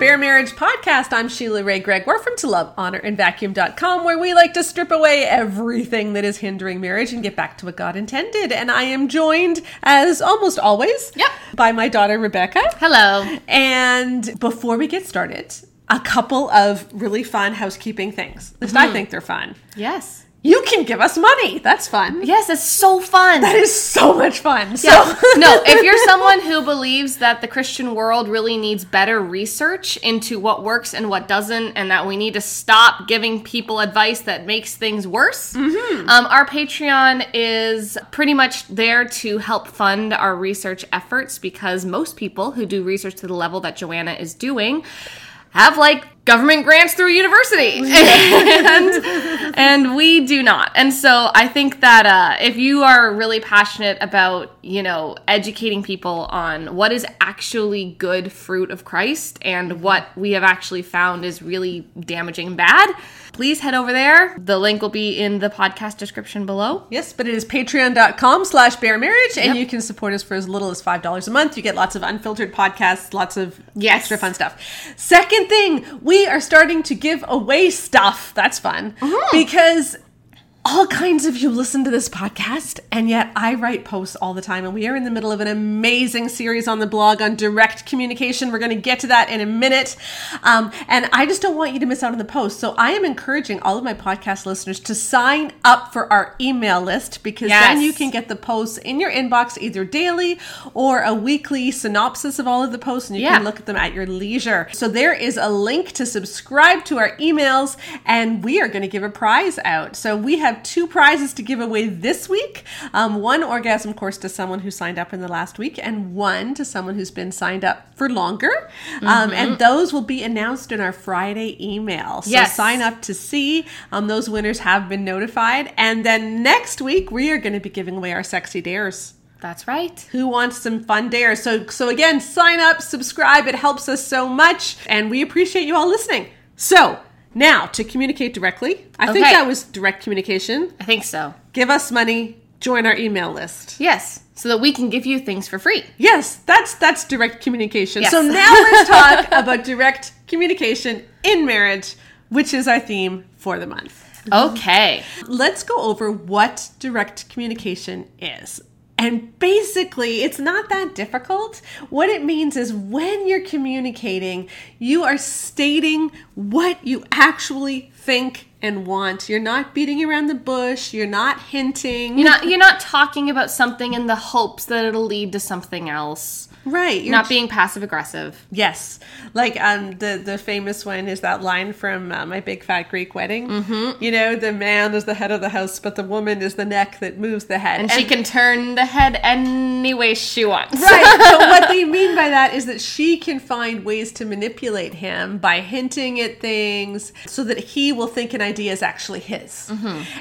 Bare Marriage Podcast. I'm Sheila Wray Gregoire. We're from To Love, Honor, and Vacuum.com, where we like to strip away everything that is hindering marriage and get back to what God intended. And I am joined, as almost always, Yep. by my daughter Rebecca. Hello. And before we get started, a couple of really fun housekeeping things. At least I mm-hmm. think they're fun. Yes. You can give us money. That's fun. Yes, it's so fun. That is so much fun. So Yeah. no, if you're someone who believes that the Christian world really needs better research into what works and what doesn't, and that we need to stop giving people advice that makes things worse, um, our Patreon is pretty much there to help fund our research efforts because most people who do research to the level that Joanna is doing have like government grants through university. And and we do not. And so i think that uh, if you are really passionate about you know educating people on what is actually good fruit of christ and what we have actually found is really damaging and bad please head over there the link will be in the podcast description below Yes, but it is patreon.com slash bare marriage, and Yep. you can support us for as little as $5 a month. You get lots of unfiltered podcasts, lots of Yes. extra fun stuff. Second thing, we are starting to give away stuff. That's fun. Mm-hmm. Because all kinds of you listen to this podcast, and yet I write posts all the time, and we are in the middle of an amazing series on the blog on direct communication. We're going to get to that in a minute. Um, and I just don't want you to miss out on the post. So I am encouraging all of my podcast listeners to sign up for our email list because then you can get the posts in your inbox either daily or a weekly synopsis of all of the posts, and you Yeah. can look at them at your leisure. So there is a link to subscribe to our emails, and we are going to give a prize out. So we have two prizes to give away this week um, one orgasm course to someone who signed up in the last week, and one to someone who's been signed up for longer. Um, and those will be announced in our Friday email. So Yes. sign up to see. Um, those winners have been notified. And then next week, we are going to be giving away our sexy dares that's right who wants some fun dares so so again sign up subscribe it helps us so much and we appreciate you all listening so now to communicate directly i think that was direct communication. I think so. Give us money join our email list. Yes so that we can give you things for free. Yes that's that's direct communication. Yes. so now let's talk about direct communication in marriage which is our theme for the month. Okay. Let's go over what direct communication is. And basically, it's not that difficult. What it means is when you're communicating, you are stating what you actually think and want. You're not beating around the bush, you're not hinting. You're not you're not talking about something in the hopes that it'll lead to something else. Right. You're Not being passive aggressive. Yes, like um, the the famous one is that line from uh, my big fat Greek wedding. Mm-hmm. You know, the man is the head of the house, but the woman is the neck that moves the head. And, she can turn the head any way she wants. right. So what they mean by that is that she can find ways to manipulate him by hinting at things so that he will think an idea is actually his.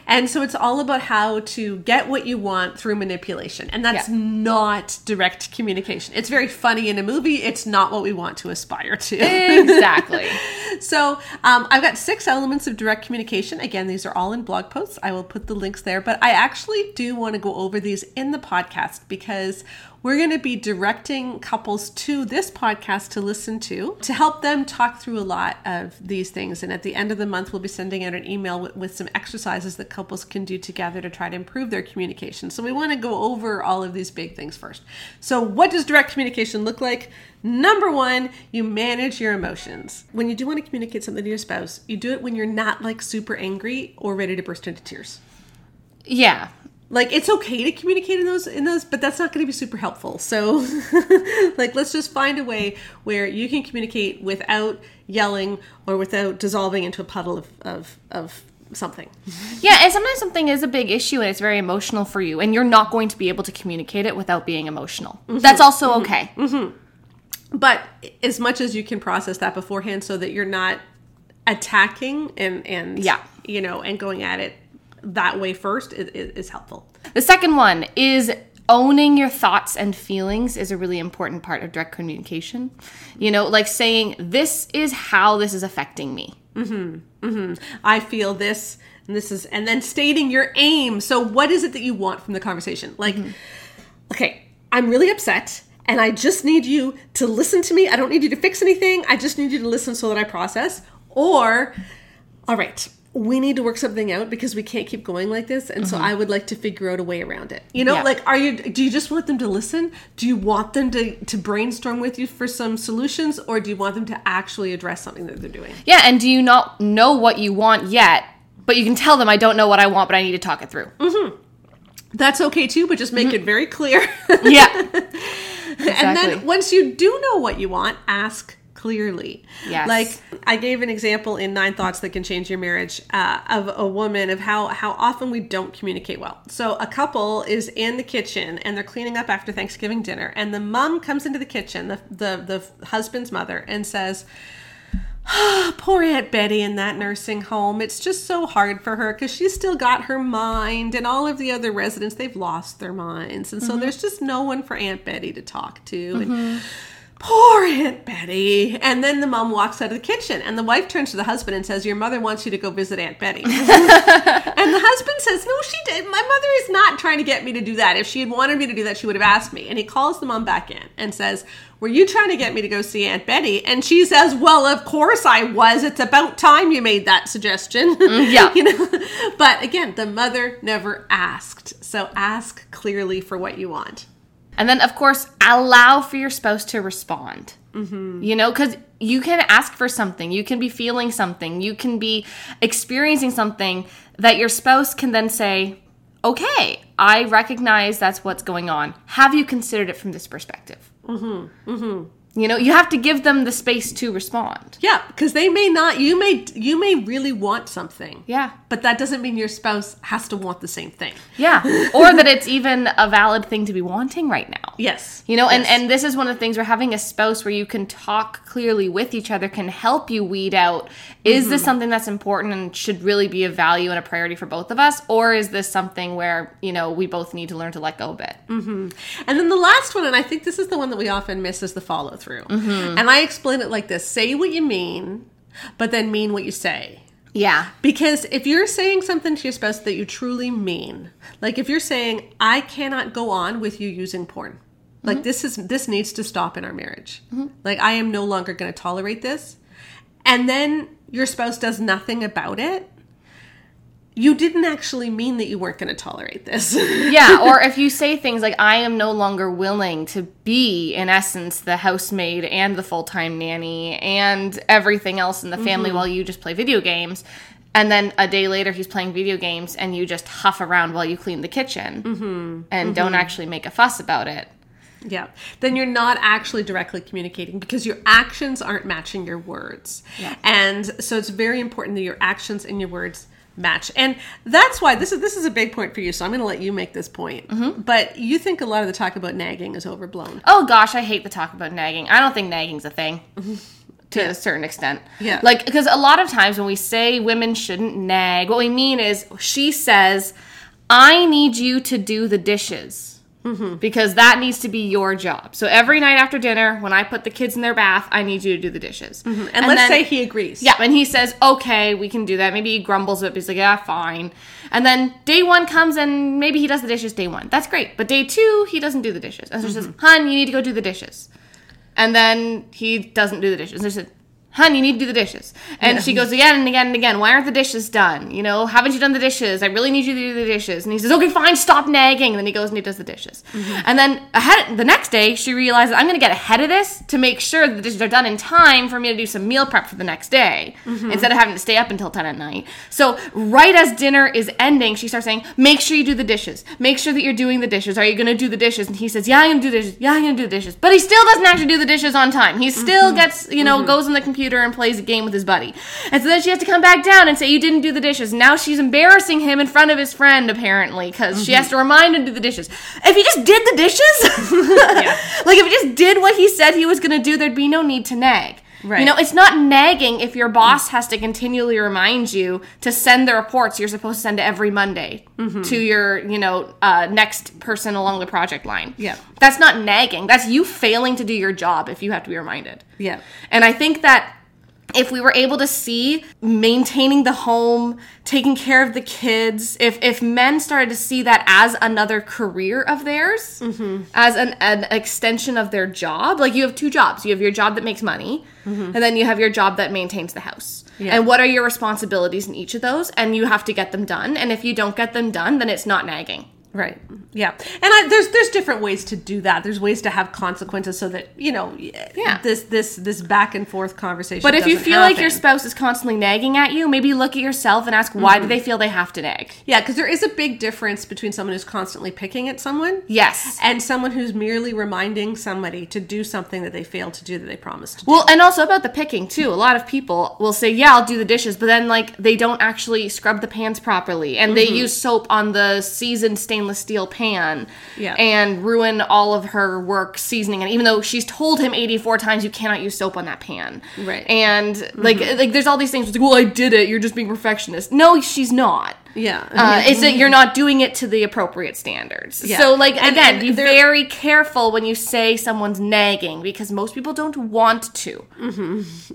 And so it's all about how to get what you want through manipulation. And that's Yeah. not direct communication. It's very funny in a movie. It's not what we want to aspire to. exactly. So um, I've got six elements of direct communication. Again, these are all in blog posts. I will put the links there, but I actually do want to go over these in the podcast because we're going to be directing couples to this podcast to listen to to help them talk through a lot of these things. And at the end of the month, we'll be sending out an email with, with some exercises that couples can do together to try to improve their communication. So we want to go over all of these big things first. So, what does direct communication look like? Number one, you manage your emotions. When you do want to communicate something to your spouse, you do it when you're not like super angry or ready to burst into tears. Yeah. Like it's okay to communicate in those in those, but that's not going to be super helpful. So, like let's just find a way where you can communicate without yelling or without dissolving into a puddle of of, of something. Yeah, and sometimes something is a big issue and it's very emotional for you, and you're not going to be able to communicate it without being emotional. Mm-hmm. That's also mm-hmm. okay. Mm-hmm. but as much as you can process that beforehand so that you're not attacking and and Yeah. you know and going at it that way first is, is helpful The second one is owning your thoughts and feelings is a really important part of direct communication. You know, like saying, This is how this is affecting me. Mm-hmm. Mm-hmm. i feel this and this is and then stating your aim so what is it that you want from the conversation like mm-hmm. okay i'm really upset and I just need you to listen to me. I don't need you to fix anything. I just need you to listen so that I process. Or, all right, we need to work something out because we can't keep going like this and so i would like to figure out a way around it you know Yeah. like are you do you just want them to listen do you want them to to brainstorm with you for some solutions or do you want them to actually address something that they're doing Yeah, and do you not know what you want yet? But you can tell them I don't know what I want, but I need to talk it through. mm-hmm. that's okay too but just make it very clear Yeah. and then once you do know what you want ask clearly Yes. like i gave an example in nine thoughts that can change your marriage uh, of a woman of how how often we don't communicate well so a couple is in the kitchen and they're cleaning up after thanksgiving dinner and the mom comes into the kitchen the the, the husband's mother and says ah, poor Aunt Betty in that nursing home. It's just so hard for her because she's still got her mind, and all of the other residents, they've lost their minds. And so mm-hmm. there's just no one for Aunt Betty to talk to. And mm-hmm. Poor Aunt Betty. And then the mom walks out of the kitchen, and the wife turns to the husband and says, Your mother wants you to go visit Aunt Betty. and the husband says, No, she did. My mother is not trying to get me to do that. If she had wanted me to do that, she would have asked me. And he calls the mom back in and says, Were you trying to get me to go see Aunt Betty? And she says, Well, of course I was. It's about time you made that suggestion. Mm, yeah. you know? But again, the mother never asked. So ask clearly for what you want. And then, of course, allow for your spouse to respond. Mm-hmm. You know, because you can ask for something, you can be feeling something, you can be experiencing something that your spouse can then say, Okay, I recognize that's what's going on. Have you considered it from this perspective? Mm-hmm. Mm-hmm. You know, you have to give them the space to respond. Yeah, because they may not. You may you may really want something. Yeah. But that doesn't mean your spouse has to want the same thing. Yeah. or that it's even a valid thing to be wanting right now. Yes. You know, and, Yes. and this is one of the things where having a spouse where you can talk clearly with each other can help you weed out is Mm-hmm. this something that's important and should really be a value and a priority for both of us? Or is this something where, you know, we both need to learn to let go a bit? And then the last one, and I think this is the one that we often miss, is the follow through. And I explain it like this: say what you mean, but then mean what you say. Yeah. Because if you're saying something to your spouse that you truly mean, like if you're saying, I cannot go on with you using porn. Like this is this needs to stop in our marriage. Like I am no longer going to tolerate this. And then your spouse does nothing about it. You didn't actually mean that you weren't going to tolerate this. Yeah. Or if you say things like, I am no longer willing to be, in essence, the housemaid and the full time nanny and everything else in the family mm-hmm. while you just play video games. And then a day later, he's playing video games and you just huff around while you clean the kitchen mm-hmm. and don't mm-hmm. actually make a fuss about it. Yeah. Then you're not actually directly communicating because your actions aren't matching your words. Yeah. And so it's very important that your actions and your words match. And that's why this is this is a big point for you. So I'm going to let you make this point. Mm-hmm. But you think a lot of the talk about nagging is overblown. Oh gosh, I hate the talk about nagging. I don't think nagging's a thing. To a certain extent. Yeah. Like, because a lot of times when we say women shouldn't nag, what we mean is she says, I need you to do the dishes. Mm-hmm. Because that needs to be your job. So every night after dinner, when I put the kids in their bath, I need you to do the dishes. Mm-hmm. And, let's then- say he agrees. yeah, and he says, okay, we can do that. Maybe he grumbles a bit, but he's like, yeah, fine. And then day one comes and maybe he does the dishes day one. That's great. But day two, he doesn't do the dishes. And so she says, mm-hmm. hun, you need to go do the dishes. And then he doesn't do the dishes. And she said, hun, you need to do the dishes. And she goes again and again and again, why aren't the dishes done? You know, haven't you done the dishes? I really need you to do the dishes. And he says, okay, fine, stop nagging. And then he goes and he does the dishes. Mm-hmm. And then ahead, the next day, she realizes, I'm going to get ahead of this to make sure that the dishes are done in time for me to do some meal prep for the next day mm-hmm. instead of having to stay up until 10 at night. So right as dinner is ending, she starts saying, make sure you do the dishes. Make sure that you're doing the dishes. Are you going to do the dishes? And he says, yeah, I'm going to do the dishes. Yeah, I'm going to do the dishes. But he still doesn't actually do the dishes on time. He still mm-hmm. gets, you know, goes on the computer and plays a game with his buddy. And so then she has to come back down and say, you didn't do the dishes. Now she's embarrassing him in front of his friend, apparently, because she has to remind him to do the dishes. If he just did the dishes, like if he just did what he said he was going to do, there'd be no need to nag. Right. You know, it's not nagging if your boss has to continually remind you to send the reports you're supposed to send every Monday to your, you know, uh, next person along the project line. Yeah. That's not nagging. That's you failing to do your job if you have to be reminded. Yeah. And I think that if we were able to see maintaining the home, taking care of the kids, if if men started to see that as another career of theirs, as an, an extension of their job, like you have two jobs. You have your job that makes money, Mm-hmm. and then you have your job that maintains the house. Yeah. And what are your responsibilities in each of those? And you have to get them done. And if you don't get them done, then it's not nagging. Right. Yeah. And I, there's there's different ways to do that. There's ways to have consequences so that you know Yeah. this this this back and forth conversation. But if you feel like your spouse is constantly nagging at you, maybe look at yourself and ask why do Mm-hmm. they feel they have to nag? yeah, because there is a big difference between someone who's constantly picking at someone Yes. and someone who's merely reminding somebody to do something that they failed to do that they promised to do. Well, and also about the picking too. A lot of people will say, "Yeah, I'll do the dishes," but then like they don't actually scrub the pans properly, and they use soap on the seasoned stainless steel pan, Yeah. and ruin all of her work seasoning. And even though she's told him eighty-four times, you cannot use soap on that pan, Right. And like, mm-hmm. like there's all these things. It's like, well, I did it. You're just being perfectionist. No, she's not. Yeah. Uh, it's that you're not doing it to the appropriate standards. Yeah. So, like, And- again, and be very careful when you say someone's nagging because most people don't want to.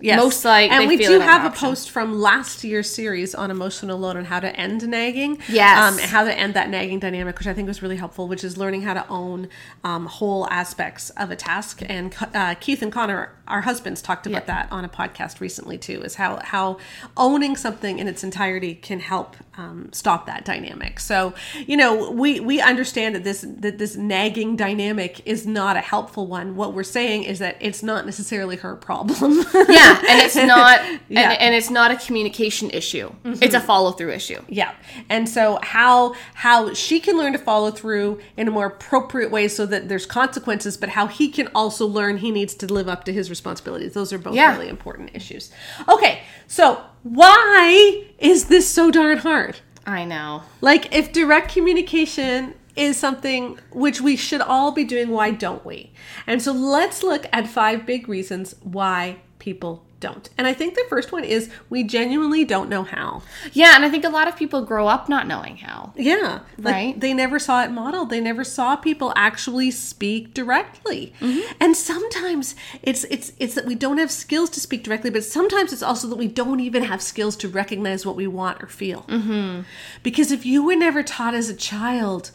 Yes. Most like and we do have a post from last year's series on emotional load on how to end nagging. Yes. um, and how to end that nagging dynamic, which I think was really helpful, which is learning how to own um, whole aspects of a task. And uh, Keith and Connor, our husbands, talked about Yeah. that on a podcast recently too. Is how how owning something in its entirety can help um, stop that dynamic. So you know we we understand that this that this nagging dynamic is not a helpful one. What we're saying is that it's not necessarily her problem. Yeah, and it's not, Yeah. and, and it's not a communication issue. It's a mm-hmm. follow through issue. Yeah. And so how how she can learn to follow through in a more appropriate way so that there's consequences, but how he can also learn he needs to live up to his responsibilities. Those are both Yeah. really important issues. Okay. So why is this so darn hard? I know. Like if direct communication is something which we should all be doing, why don't we? And so let's look at five big reasons why people don't. And I think the first one is we genuinely don't know how. Yeah, and I think a lot of people grow up not knowing how. Yeah. Like Right. they never saw it modeled. They never saw people actually speak directly. And sometimes it's it's it's that we don't have skills to speak directly, but sometimes it's also that we don't even have skills to recognize what we want or feel. Mm-hmm. Because if you were never taught as a child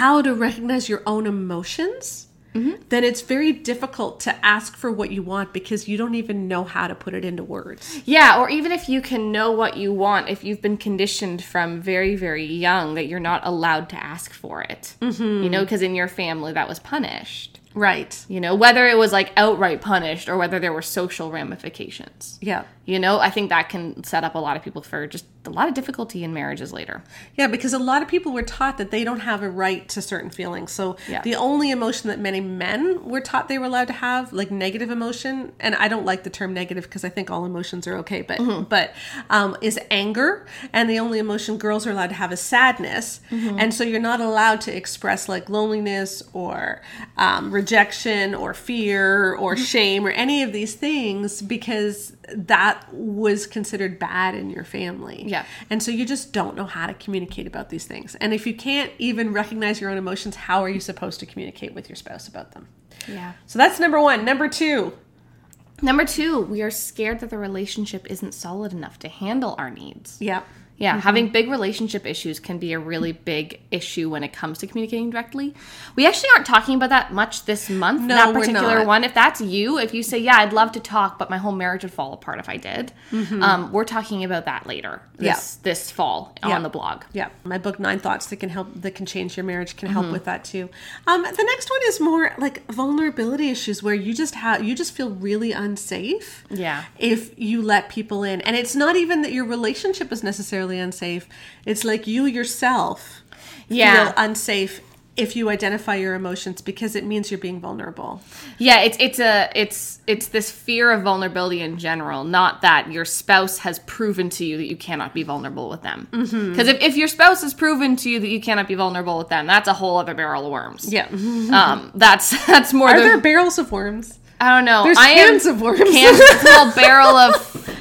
how to recognize your own emotions, then it's very difficult to ask for what you want because you don't even know how to put it into words. Yeah, or even if you can know what you want, if you've been conditioned from very, very young that you're not allowed to ask for it. Mm-hmm. You know, because in your family that was punished. Right. You know, whether it was like outright punished or whether there were social ramifications. Yeah. You know, I think that can set up a lot of people for just a lot of difficulty in marriages later. Yeah, because a lot of people were taught that they don't have a right to certain feelings. So Yeah. the only emotion that many men were taught they were allowed to have, like negative emotion, and I don't like the term negative because I think all emotions are okay, but but um, is anger, and the only emotion girls are allowed to have is sadness, and so you're not allowed to express like loneliness or um, rejection or fear or mm-hmm. shame or any of these things because that was considered bad in your family. Yeah. And so you just don't know how to communicate about these things. And if you can't even recognize your own emotions, how are you supposed to communicate with your spouse about them? Yeah. So that's number one. Number two, Number two, we are scared that the relationship isn't solid enough to handle our needs. yeah. Yeah, having big relationship issues can be a really big issue when it comes to communicating directly. We actually aren't talking about that much this month. No, that we're particular not. one. If that's you, if you say, "Yeah, I'd love to talk, but my whole marriage would fall apart if I did," um, we're talking about that later. This this fall Mm-hmm. Yeah. on the blog. Yeah, my book Nine Thoughts that can help that can change your marriage can Mm-hmm. help with that too. Um, the next one is more like vulnerability issues where you just have you just feel really unsafe. Yeah. if you let people in, and it's not even that your relationship is necessarily unsafe. It's like you yourself Yeah. feel unsafe if you identify your emotions because it means you're being vulnerable. Yeah, it's it's a it's it's this fear of vulnerability in general, not that your spouse has proven to you that you cannot be vulnerable with them. Because Mm-hmm. if, if your spouse has proven to you that you cannot be vulnerable with them, that's a whole other barrel of worms. Yeah. Um, that's that's more. Are the, there barrels of worms? I don't know. There's I am- cans of worms. Cans, well, barrel of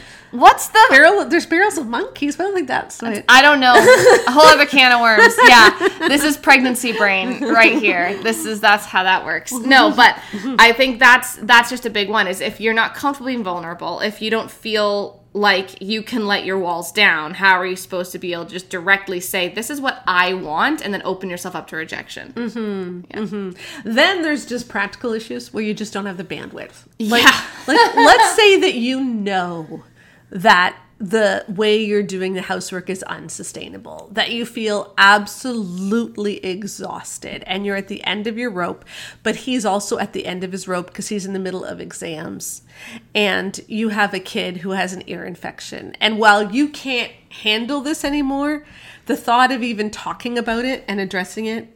What's the Barrel, there's barrels of monkeys, but I don't think that's right. I don't know. A whole other can of worms. Yeah. This is pregnancy brain right here. This is that's how that works. No, but I think that's that's just a big one is if you're not comfortable being vulnerable, if you don't feel like you can let your walls down, how are you supposed to be able to just directly say this is what I want and then open yourself up to rejection? Mm-hmm. Mm-hmm. Then there's just practical issues where you just don't have the bandwidth. Like, Yeah. like let's say that you know that the way you're doing the housework is unsustainable, that you feel absolutely exhausted and you're at the end of your rope, but he's also at the end of his rope because he's in the middle of exams and you have a kid who has an ear infection. And while you can't handle this anymore, the thought of even talking about it and addressing it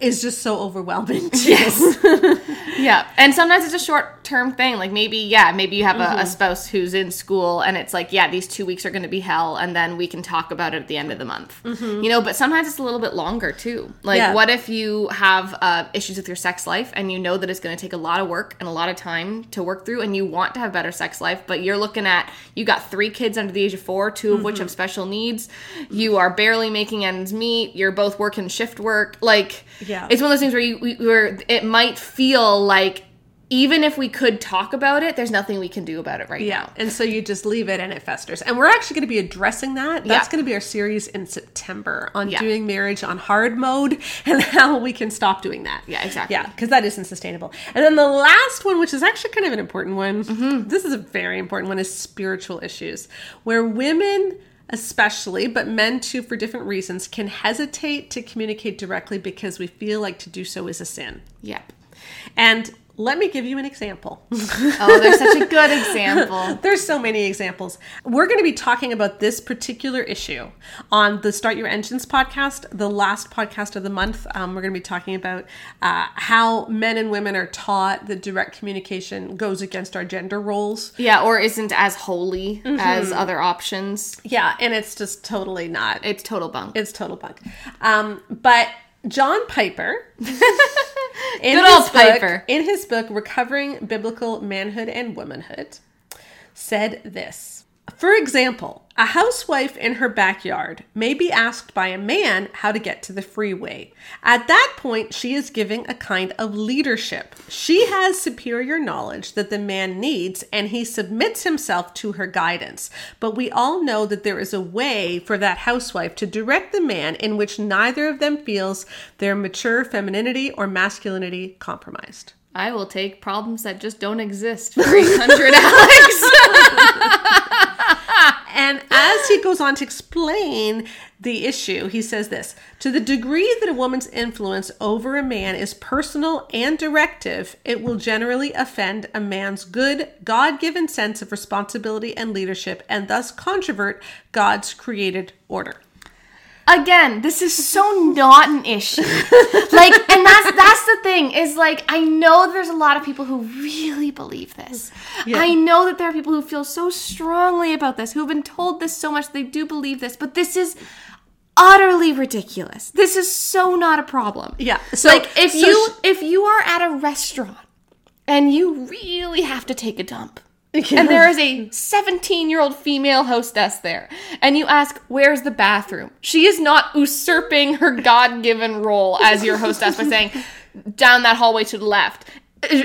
is just so overwhelming. Yes. Yeah. And sometimes it's a short term thing. Like maybe, yeah, maybe you have Mm-hmm. a, a spouse who's in school and it's like, yeah, these two weeks are going to be hell. And then we can talk about it at the end of the month. You know, but sometimes it's a little bit longer too. Like, Mm-hmm. Yeah. what if you have uh, issues with your sex life and you know that it's going to take a lot of work and a lot of time to work through and you want to have better sex life, but you're looking at, you got three kids under the age of four, two of which Mm-hmm. have special needs. You are barely making ends meet. You're both working shift work. Like, Yeah. it's one of those things where you we- where it might feel like even if we could talk about it, there's nothing we can do about it right Yeah, now. and so you just leave it and it festers. And we're actually going to be addressing that. That's Yeah. going to be our series in September on Yeah. doing marriage on hard mode and how we can stop doing that. Yeah, exactly. Yeah, because that isn't sustainable. And then the last one, which is actually kind of an important one, Mm-hmm. this is a very important one, is spiritual issues, where women especially but men too for different reasons can hesitate to communicate directly because we feel like to do so is a sin Yep. and let me give you an example Oh, there's such a good example. There's so many examples. We're going to be talking about this particular issue on the Start Your Engines podcast, the last podcast of the month. Um, we're going to be talking about uh, how men and women are taught that direct communication goes against our gender roles. Yeah, or isn't as holy as Mm-hmm. other options. Yeah, and it's just totally not. It's total bunk. It's total bunk. Um, but John Piper, in Good old his book- in his book Recovering Biblical Manhood and Womanhood, said this. For example, a housewife in her backyard may be asked by a man how to get to the freeway. At that point, she is giving a kind of leadership. She has superior knowledge that the man needs, and he submits himself to her guidance. But we all know that there is a way for that housewife to direct the man in which neither of them feels their mature femininity or masculinity compromised. I will take problems that just don't exist for 800 Alex. And as he goes on to explain the issue, he says this To the degree that a woman's influence over a man is personal and directive, it will generally offend a man's good, God given sense of responsibility and leadership, and thus controvert God's created order. Again, this is so not an issue. like, and that's that's the thing is like I know there's a lot of people who really believe this. Yeah. I know that there are people who feel so strongly about this, who have been told this so much they do believe this, but this is utterly ridiculous. This is so not a problem. Yeah. So, like if so you sh- if you are at a restaurant and you really have to take a dump and there is a 17 year old female hostess there. And you ask where's the bathroom? She is not usurping her god-given role as your hostess by saying down that hallway to the left.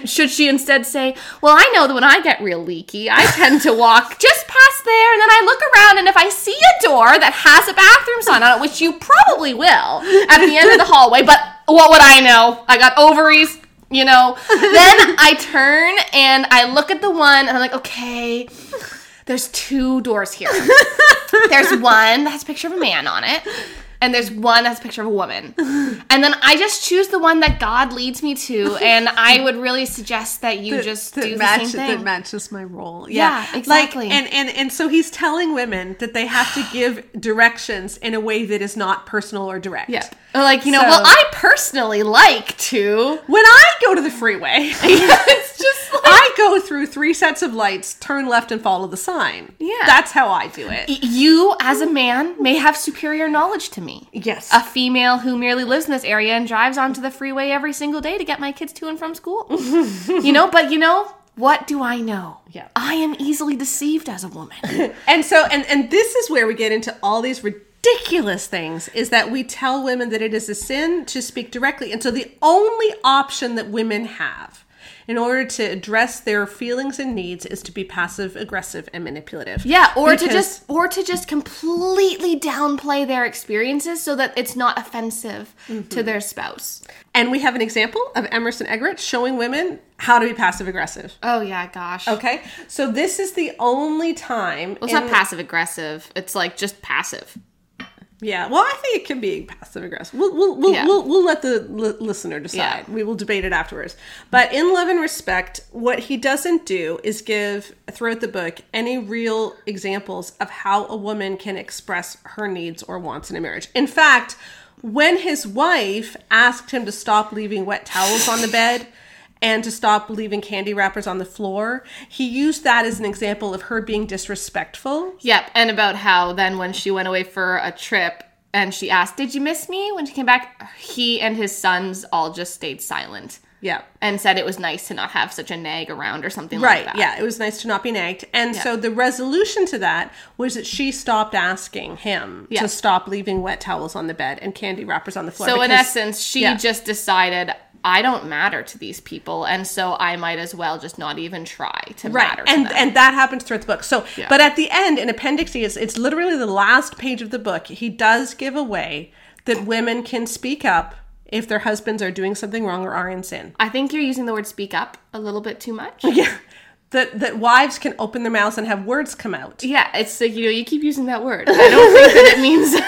Should she instead say well i know that when i get real leaky i tend to walk just past there and then i look around and if i see a door that has a bathroom sign on it which you probably will at the end of the hallway but what would i know? I got ovaries you know then i turn and i look at the one and i'm like okay there's two doors here there's one that has a picture of a man on it and there's one that has a picture of a woman and then i just choose the one that god leads me to and i would really suggest that you just that do the match, same that matches my role. Yeah, Yeah, exactly. Like, and and and so he's telling women that they have to give directions in a way that is not personal or direct. yeah Or like you know So- well i personally like to When I go to the freeway, it's just like I go through three sets of lights, turn left, and follow the sign. Yeah. that's how I do it. you as a man may have superior knowledge to me Yes, a female who merely lives in this area and drives onto the freeway every single day to get my kids to and from school. you know, but you know, What do I know? Yeah. I am easily deceived as a woman. And so, and and this is where we get into all these ridiculous things. Is that we tell women that it is a sin to speak directly, and so the only option that women have in order to address their feelings and needs is to be passive aggressive and manipulative. Yeah, or to just or to just completely downplay their experiences so that it's not offensive to mm-hmm. their spouse. And we have an example of Emerson Eggerichs showing women how to be passive aggressive. Oh yeah, gosh. Okay, so this is the only time. Well, it's not passive aggressive. It's like just passive. Yeah, well, I think it can be passive aggressive. We'll we'll we'll, Yeah. we'll, we'll let the li- listener decide. Yeah. We will debate it afterwards. But in Love and Respect, what he doesn't do is give throughout the book any real examples of how a woman can express her needs or wants in a marriage. In fact, when his wife asked him to stop leaving wet towels on the bed and to stop leaving candy wrappers on the floor, he used that as an example of her being disrespectful. Yep, and about how then when she went away for a trip and she asked, "Did you miss me?" when she came back, he and his sons all just stayed silent Yeah. and said it was nice to not have such a nag around or something Right. like that. Yeah. It was nice to not be nagged. And so the resolution to that was that she stopped asking him Yeah. to stop leaving wet towels on the bed and candy wrappers on the floor. So in essence, she yeah. just decided I don't matter to these people, and so I might as well just not even try to matter to and them. and that happens throughout the book. So, Yeah. but at the end, in Appendix E, it's, it's literally the last page of the book. He does give away that women can speak up if their husbands are doing something wrong or are in sin. I think you're using the word "speak up" a little bit too much. Yeah, that that wives can open their mouths and have words come out. Yeah, it's like you know you keep using that word. I don't think that it means.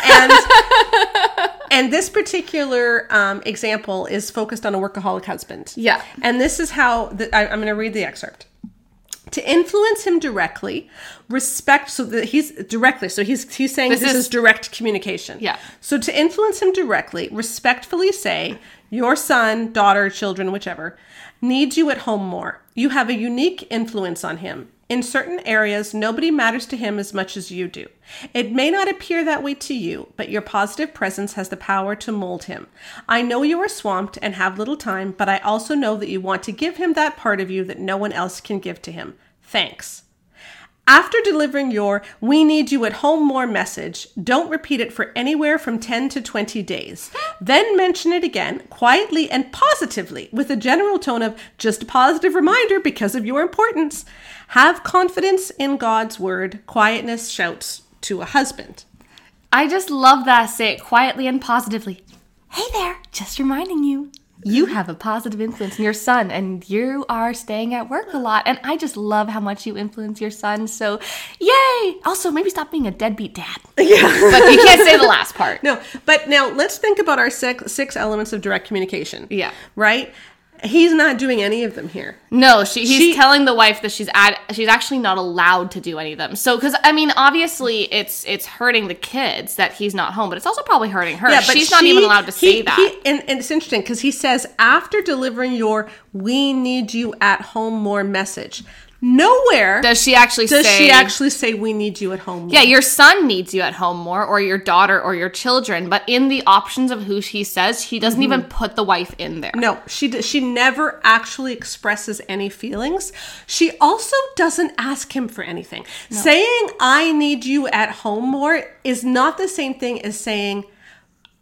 and and this particular um, example is focused on a workaholic husband. Yeah. and this is how the, I, I'm going to read the excerpt. To influence him directly, respect. So that he's directly. So he's he's saying this, This is, is- direct communication. Yeah. So to influence him directly, respectfully say, your son, daughter, children, whichever, needs you at home more. You have a unique influence on him. In certain areas, nobody matters to him as much as you do. It may not appear that way to you, but your positive presence has the power to mold him. I know you are swamped and have little time, but I also know that you want to give him that part of you that no one else can give to him. Thanks. After delivering your We Need You at Home More message, don't repeat it for anywhere from 10 to 20 days. Then mention it again, quietly and positively, with a general tone of just a positive reminder because of your importance. Have confidence in God's word, quietness shouts to a husband. I just love that. Say it quietly and positively. Hey there, just reminding you. You have a positive influence in your son, and you are staying at work a lot. And I just love how much you influence your son. So, yay! Also, maybe stop being a deadbeat dad. Yeah. But you can't say the last part. No, but now let's think about our six, six elements of direct communication. Yeah. Right? He's not doing any of them here. No, she, he's She- telling the wife that she's at, she's actually not allowed to do any of them. So, because I mean, obviously, it's it's hurting the kids that he's not home, but it's also probably hurting her. Yeah, but she's not even allowed to he- say that. he- and, and it's interesting because he says after delivering your "We need you at home more" message, nowhere does she actually does say? she actually say "We need you at home." More. Yeah, your son needs you at home more, or your daughter, or your children. But in the options of who she says, he doesn't mm-hmm. even put the wife in there. No, she she never actually expresses any feelings. She also doesn't ask him for anything. Saying "I need you at home more" is not the same thing as saying,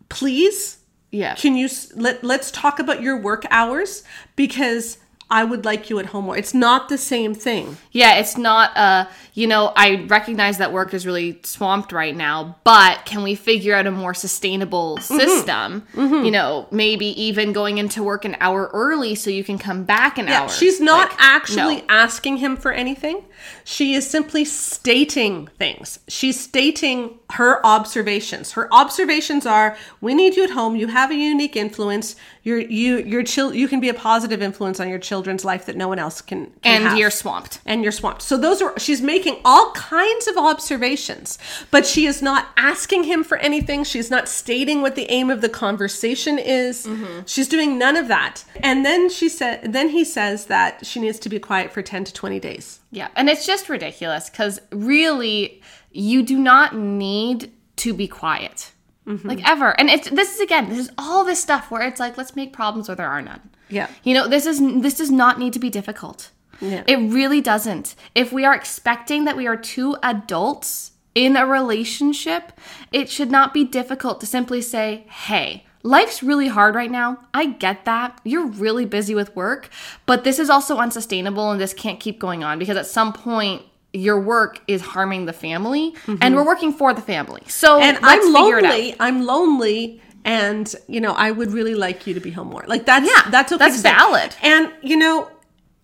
"Please, Yeah. can you s- let let's talk about your work hours because I would like you at home more." It's not the same thing. Yeah, it's not uh you know, I recognize that work is really swamped right now, but can we figure out a more sustainable Mm-hmm. system? You know, maybe even going into work an hour early so you can come back an Yeah, hour. she's not Like, actually no. asking him for anything. She is simply stating things. She's stating her observations. Her observations are: we need you at home. You have a unique influence. You're you your chil- You can be a positive influence on your children's life that no one else can. can and have. you're swamped. and you're swamped. So those are she's making all kinds of observations, but she is not asking him for anything. She's not stating what the aim of the conversation is. Mm-hmm. She's doing none of that. And then she said then he says that she needs to be quiet for 10 to 20 days. Yeah, and it's just ridiculous because really, you do not need to be quiet. Mm-hmm. like ever. And it's this is again, this is all this stuff where it's like let's make problems where there are none. Yeah. You know, this is this does not need to be difficult. Yeah. It really doesn't. If we are expecting that we are two adults in a relationship, it should not be difficult to simply say, "Hey, life's really hard right now. I get that. You're really busy with work, but this is also unsustainable and this can't keep going on because at some point your work is harming the family and we're working for the family. So Mm-hmm. and I'm figure it out. lonely. I'm lonely, and you know, I would really like you to be home more. Like that's Yeah, that's okay. that's valid. And you know,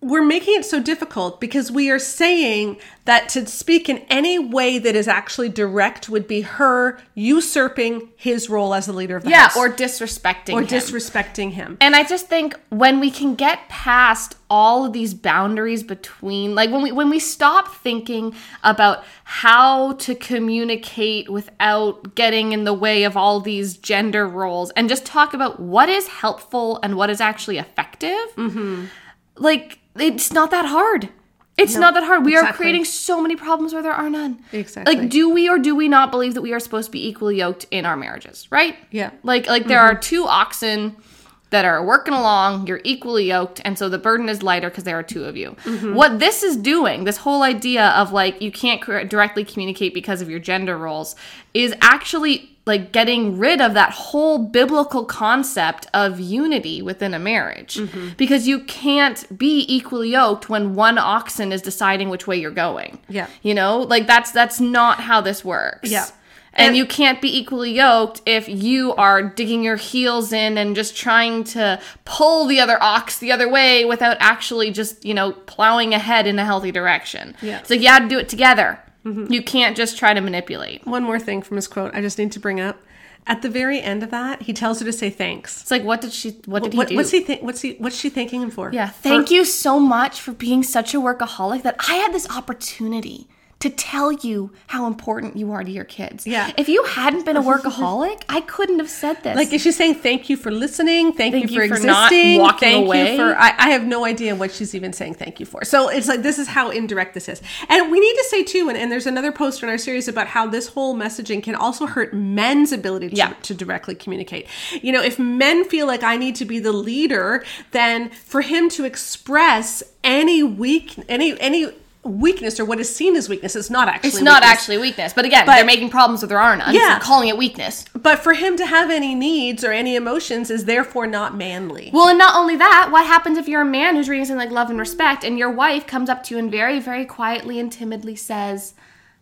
we're making it so difficult because we are saying that to speak in any way that is actually direct would be her usurping his role as the leader of the Yeah, house or disrespecting or him. disrespecting him. And I just think when we can get past all of these boundaries between like when we when we stop thinking about how to communicate without getting in the way of all these gender roles and just talk about what is helpful and what is actually effective. Mm-hmm. Like it's not that hard. It's not that hard. We are creating so many problems where there are none. Exactly. Like, do we or do we not believe that we are supposed to be equally yoked in our marriages? Right? Yeah. Mm-hmm. Like, like there are two oxen that are working along. You're equally yoked, and so the burden is lighter because there are two of you. Mm-hmm. What this is doing, this whole idea of like you can't directly communicate because of your gender roles, is actually like getting rid of that whole biblical concept of unity within a marriage Mm-hmm. because you can't be equally yoked when one oxen is deciding which way you're going Yeah. you know like that's that's not how this works Yeah. and, And- you can't be equally yoked if you are digging your heels in and just trying to pull the other ox the other way without actually just you know plowing ahead in a healthy direction Yeah. it's like you have to do it together Mm-hmm. you can't just try to manipulate One more thing from his quote I just need to bring up. At the very end of that, he tells her to say thanks. it's like what did she what did What, he do what's he think? What's he? What's she thanking him for? Yeah, thank you so much for being such a workaholic that I had this opportunity to tell you how important you are to your kids. Yeah. If you hadn't been a workaholic, I couldn't have said this. Like, is she saying thank you for listening? Thank, Thank you for you for existing. not walking thank away. you for. I, I have no idea what she's even saying thank you for. So it's like this is how indirect this is, and we need to say too. And, and there's another poster in our series about how this whole messaging can also hurt men's ability to, Yeah. to directly communicate. You know, if men feel like I need to be the leader, then for him to express any weak, any any weakness or what is seen as weakness is not actually it's not weakness. actually weakness, but again, But- they're making problems with their own. I'm Yeah. calling it weakness. But for him to have any needs or any emotions is therefore not manly. Well, and not only that, what happens if you're a man who's reading something like love and respect, and your wife comes up to you and very, very quietly and timidly says,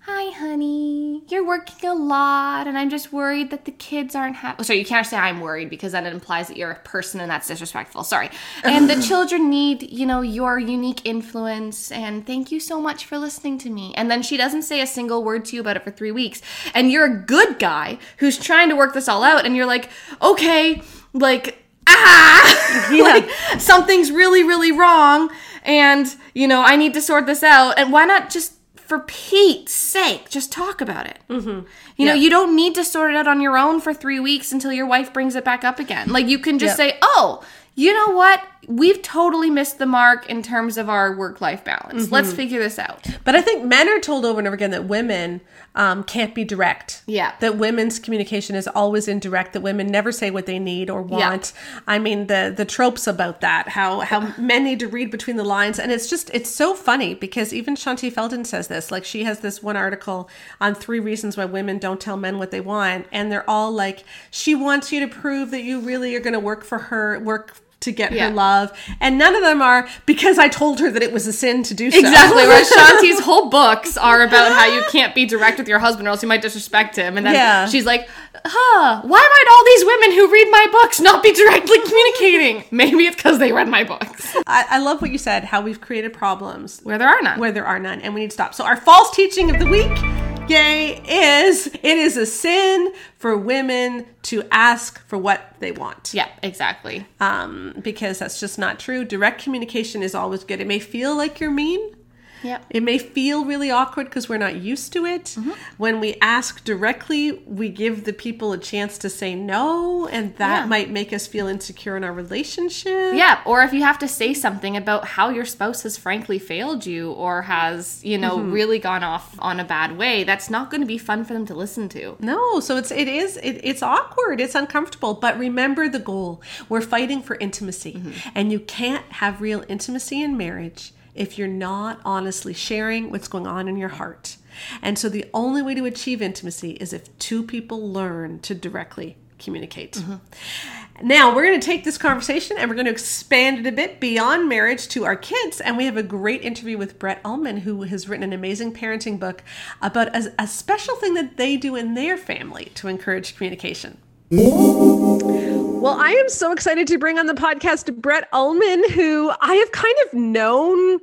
Hi, honey, you're working a lot, and I'm just worried that the kids aren't happy. Oh, sorry, you can't say I'm worried because then it implies that you're a person and that's disrespectful. Sorry. And the children need, you know, your unique influence, and thank you so much for listening to me. And then she doesn't say a single word to you about it for three weeks. And you're a good guy who's trying to work this all out, and you're like, okay, like, ah, like something's really, really wrong, and you know I need to sort this out. And why not just, for Pete's sake, just talk about it? Mm-hmm. You know, you don't need to sort it out on your own for three weeks until your wife brings it back up again. Like you can just Yeah. say, oh. You know what? We've totally missed the mark in terms of our work life balance. Let's Mm-hmm. figure this out. But I think men are told over and over again that women um, can't be direct. Yeah. That women's communication is always indirect. That women never say what they need or Yeah. want. I mean, the the tropes about that, how how men need to read between the lines, and it's just it's so funny because even Shaunti Feldhahn says this. Like she has this one article on three reasons why women don't tell men what they want, and they're all like, she wants you to prove that you really are going to work for her, work to get Yeah. her love, and none of them are because I told her that it was a sin to do so. Exactly. Whereas Shaunti's whole books are about how you can't be direct with your husband or else you might disrespect him. And then Yeah. she's like, huh, why might all these women who read my books not be directly communicating? Maybe it's because they read my books. I, I love what you said, how we've created problems Where there are none. where there are none, and we need to stop. So, our false teaching of the week, yay, is it is a sin for women to ask for what they want. yeah, exactly. Um, because that's just not true. Direct communication is always good. It may feel like you're mean, Yep. It may feel really awkward because we're not used to it. Mm-hmm. When we ask directly, we give the people a chance to say no, and that Yeah. might make us feel insecure in our relationship. Yeah, or if you have to say something about how your spouse has frankly failed you or has, you know, really gone off on a bad way, that's not going to be fun for them to listen to. No, so it's it is it, it's awkward, it's uncomfortable, but remember the goal. We're fighting for intimacy, and you can't have real intimacy in marriage if you're not honestly sharing what's going on in your heart. And so the only way to achieve intimacy is if two people learn to directly communicate. Mm-hmm. Now, we're going to take this conversation and we're going to expand it a bit beyond marriage to our kids. And we have a great interview with Brett Ullman, who has written an amazing parenting book about a, a special thing that they do in their family to encourage communication. Well, I am so excited to bring on the podcast Brett Ullman, who I have kind of known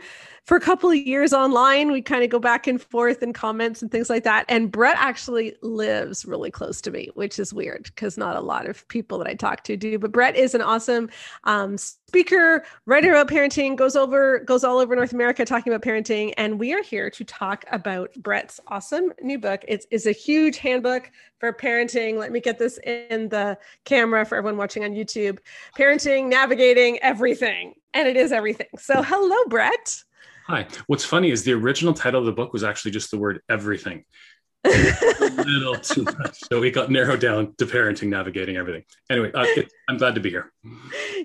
for a couple of years online. We kind of go back and forth in comments and things like that. And Brett actually lives really close to me, which is weird because not a lot of people that I talk to do. But Brett is an awesome um, speaker, writer about parenting, goes over, goes all over North America talking about parenting. And we are here to talk about Brett's awesome new book. It's, it's a huge handbook for parenting. Let me get this in the camera for everyone watching on YouTube. Parenting, navigating, everything. And it is everything. So hello, Brett. Hi. What's funny is the original title of the book was actually just the word everything. a little too much. So we got narrowed down to parenting, navigating everything. Anyway, uh, it, I'm glad to be here.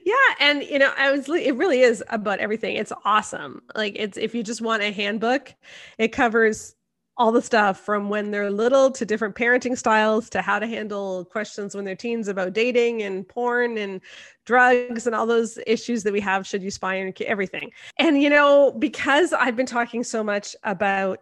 Yeah, and you know, I was it really is about everything. It's awesome. Like it's if you just want a handbook, it covers all the stuff from when they're little to different parenting styles to how to handle questions when they're teens about dating and porn and drugs and all those issues that we have should you spy on everything. And you know, because I've been talking so much about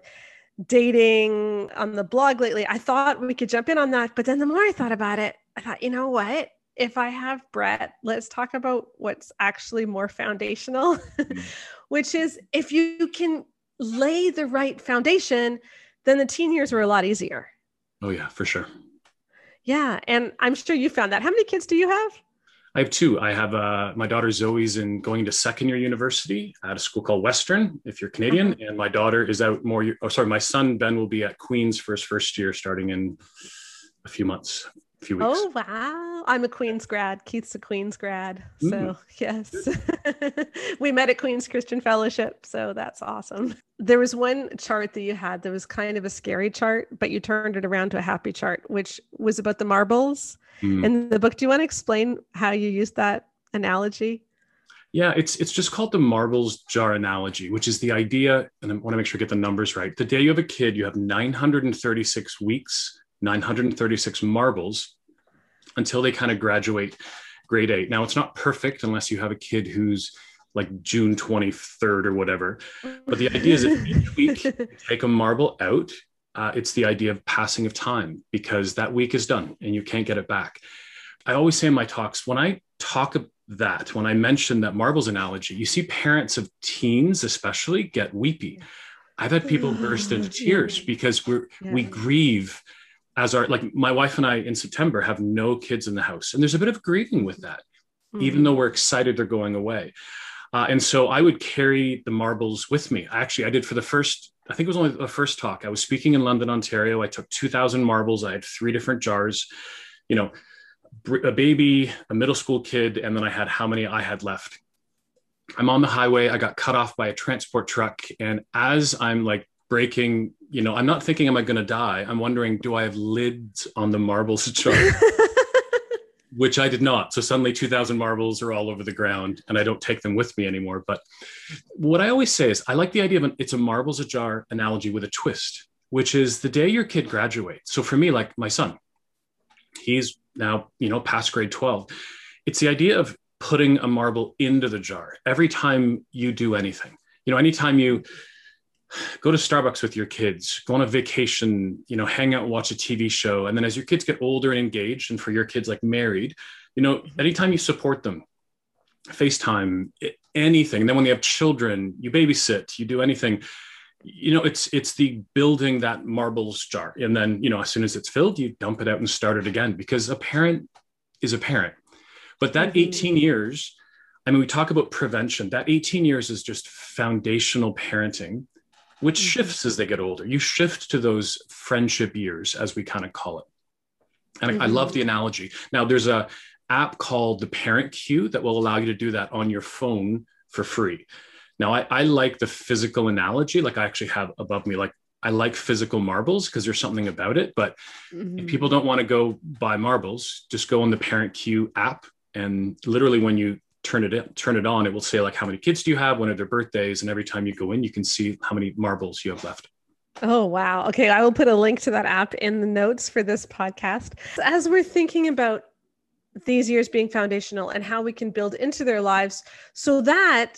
dating on the blog lately, I thought we could jump in on that. But then the more I thought about it, I thought, you know what? If I have Brett, let's talk about what's actually more foundational, mm. which is if you can lay the right foundation, then the teen years were a lot easier. Oh, yeah, for sure. Yeah. And I'm sure you found that. How many kids do you have? I have two. I have uh, my daughter Zoe's in going to second year university at a school called Western, if you're Canadian, and my daughter is out more. Oh, sorry, my son Ben will be at Queens for his first year, starting in a few months, few weeks. Oh wow! I'm a Queens grad. Keith's a Queens grad. So Mm. yes, we met at Queens Christian Fellowship. So that's awesome. There was one chart that you had that was kind of a scary chart, but you turned it around to a happy chart, which was about the marbles Mm. in the book. Do you want to explain how you used that analogy? Yeah, it's it's just called the marbles jar analogy, which is the idea, and I want to make sure I get the numbers right. The day you have a kid, you have 936 weeks, 936 marbles until they kind of graduate grade eight. Now it's not perfect unless you have a kid who's like June 23rd or whatever. But the idea is that each week you take a marble out. Uh, it's the idea of passing of time because that week is done and you can't get it back. I always say in my talks, when I talk about that, when I mention that marbles analogy, you see parents of teens, especially, get weepy. I've had people burst into tears because we're we grieve as our like my wife and I in September have no kids in the house, and there's a bit of grieving with that, even though we're excited they're going away. Uh, and so I would carry the marbles with me. Actually, I did for the first. I think it was only the first talk. I was speaking in London, Ontario. I took 2,000 marbles. I had three different jars. You know, a baby, a middle school kid, and then I had how many I had left. I'm on the highway. I got cut off by a transport truck. And as I'm like breaking, you know, I'm not thinking, am I going to die? I'm wondering, do I have lids on the marbles jar? Which I did not. So suddenly 2,000 marbles are all over the ground and I don't take them with me anymore. But what I always say is, I like the idea of an, it's a marbles a jar analogy with a twist, which is the day your kid graduates. So for me, like my son, he's now, you know, past grade 12. It's the idea of putting a marble into the jar every time you do anything. You know, anytime you go to Starbucks with your kids, go on a vacation, you know, hang out watch a TV show. And then as your kids get older and engaged, and for your kids like married, you know, anytime you support them, FaceTime, anything. And then when they have children, you babysit, you do anything. You know, it's it's the building that marbles jar. And then, you know, as soon as it's filled, you dump it out and start it again because a parent is a parent. But that Mhm. 18 years, I mean, we talk about prevention. That 18 years is just foundational parenting which mm-hmm. shifts as they get older. You shift to those friendship years, as we kind of call it. And mm-hmm. I, I love mm-hmm. the analogy. Now, there's a app called the Parent Cue that will allow you to do that on your phone for free. Now, I, I like the physical analogy, like I actually have above me, like I like physical marbles because there's something about it. But mm-hmm. if people don't want to go buy marbles, just go on the Parent Cue app, and literally when you turn it in, turn it on, it will say like how many kids do you have, when are their birthdays, and every time you go in, you can see how many marbles you have left. Oh, wow. Okay. I will put a link to that app in the notes for this podcast. As we're thinking about these years being foundational and how we can build into their lives so that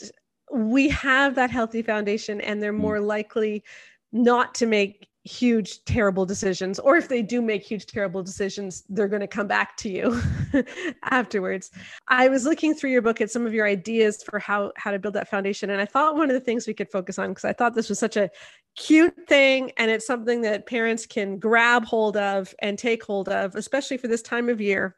we have that healthy foundation and they're mm. more likely not to make huge terrible decisions or if they do make huge terrible decisions they're going to come back to you afterwards i was looking through your book at some of your ideas for how how to build that foundation and i thought one of the things we could focus on because i thought this was such a cute thing and it's something that parents can grab hold of and take hold of especially for this time of year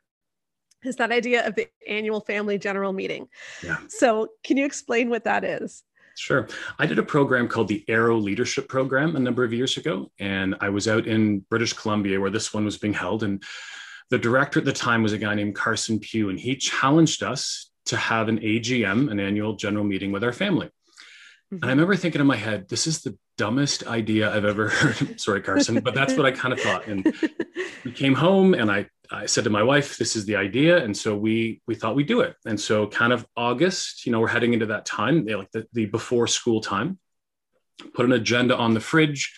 is that idea of the annual family general meeting. Yeah. So, can you explain what that is? Sure. I did a program called the Arrow Leadership Program a number of years ago, and I was out in British Columbia where this one was being held. And the director at the time was a guy named Carson Pue, and he challenged us to have an AGM, an annual general meeting with our family. Mm-hmm. And I remember thinking in my head, this is the dumbest idea I've ever heard. Sorry, Carson, but that's what I kind of thought. And we came home and I I said to my wife, "This is the idea," and so we we thought we'd do it. And so, kind of August, you know, we're heading into that time, like the, the before school time. Put an agenda on the fridge,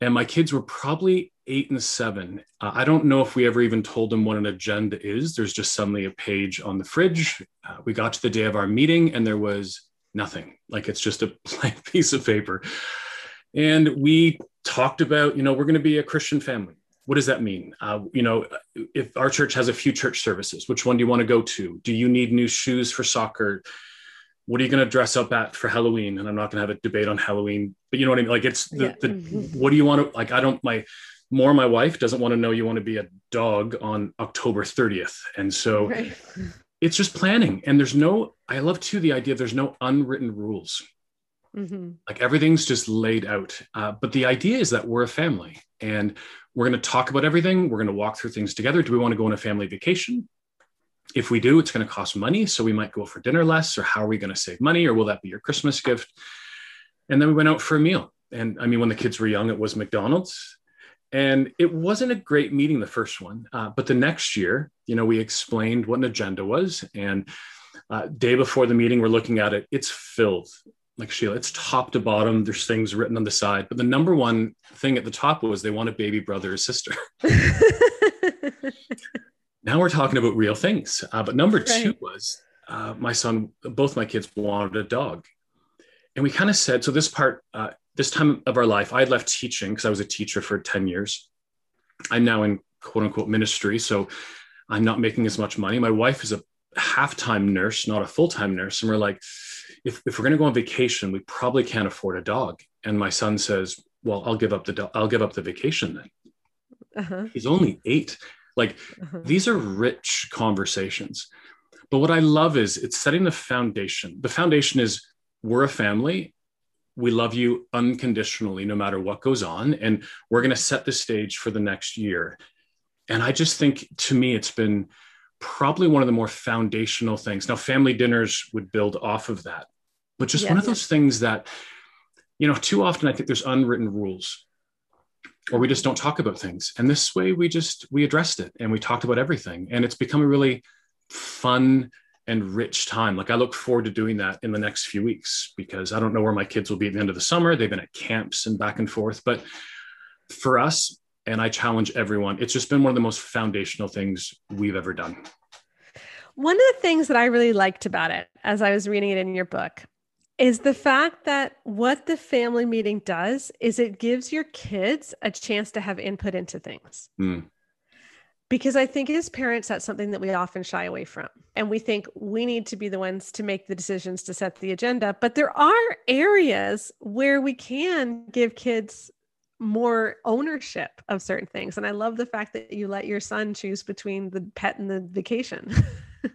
and my kids were probably eight and seven. Uh, I don't know if we ever even told them what an agenda is. There's just suddenly a page on the fridge. Uh, we got to the day of our meeting, and there was nothing. Like it's just a blank piece of paper. And we talked about, you know, we're going to be a Christian family what does that mean? Uh, you know, if our church has a few church services, which one do you want to go to? Do you need new shoes for soccer? What are you going to dress up at for Halloween? And I'm not going to have a debate on Halloween, but you know what I mean? Like it's the, yeah. the mm-hmm. what do you want to like? I don't my more my wife doesn't want to know you want to be a dog on October 30th, and so right. it's just planning. And there's no. I love too the idea there's no unwritten rules. Mm-hmm. Like everything's just laid out. Uh, but the idea is that we're a family and we're going to talk about everything. We're going to walk through things together. Do we want to go on a family vacation? If we do, it's going to cost money. So we might go for dinner less, or how are we going to save money? Or will that be your Christmas gift? And then we went out for a meal. And I mean, when the kids were young, it was McDonald's. And it wasn't a great meeting, the first one. Uh, but the next year, you know, we explained what an agenda was. And uh, day before the meeting, we're looking at it. It's filled like Sheila, it's top to bottom. There's things written on the side, but the number one thing at the top was they want a baby brother or sister. now we're talking about real things. Uh, but number right. two was uh, my son, both my kids wanted a dog. And we kind of said, so this part, uh, this time of our life, I had left teaching because I was a teacher for 10 years. I'm now in quote unquote ministry. So I'm not making as much money. My wife is a half time nurse, not a full time nurse. And we're like, if, if we're going to go on vacation, we probably can't afford a dog. And my son says, well, I'll give up the, do- I'll give up the vacation then. Uh-huh. He's only eight. Like uh-huh. these are rich conversations. But what I love is it's setting the foundation. The foundation is we're a family. We love you unconditionally, no matter what goes on. And we're going to set the stage for the next year. And I just think to me, it's been probably one of the more foundational things. Now, family dinners would build off of that, but just one of those things that, you know, too often I think there's unwritten rules or we just don't talk about things. And this way we just, we addressed it and we talked about everything. And it's become a really fun and rich time. Like I look forward to doing that in the next few weeks because I don't know where my kids will be at the end of the summer. They've been at camps and back and forth. But for us, and I challenge everyone. It's just been one of the most foundational things we've ever done. One of the things that I really liked about it as I was reading it in your book is the fact that what the family meeting does is it gives your kids a chance to have input into things. Mm. Because I think as parents, that's something that we often shy away from. And we think we need to be the ones to make the decisions to set the agenda. But there are areas where we can give kids more ownership of certain things. And I love the fact that you let your son choose between the pet and the vacation.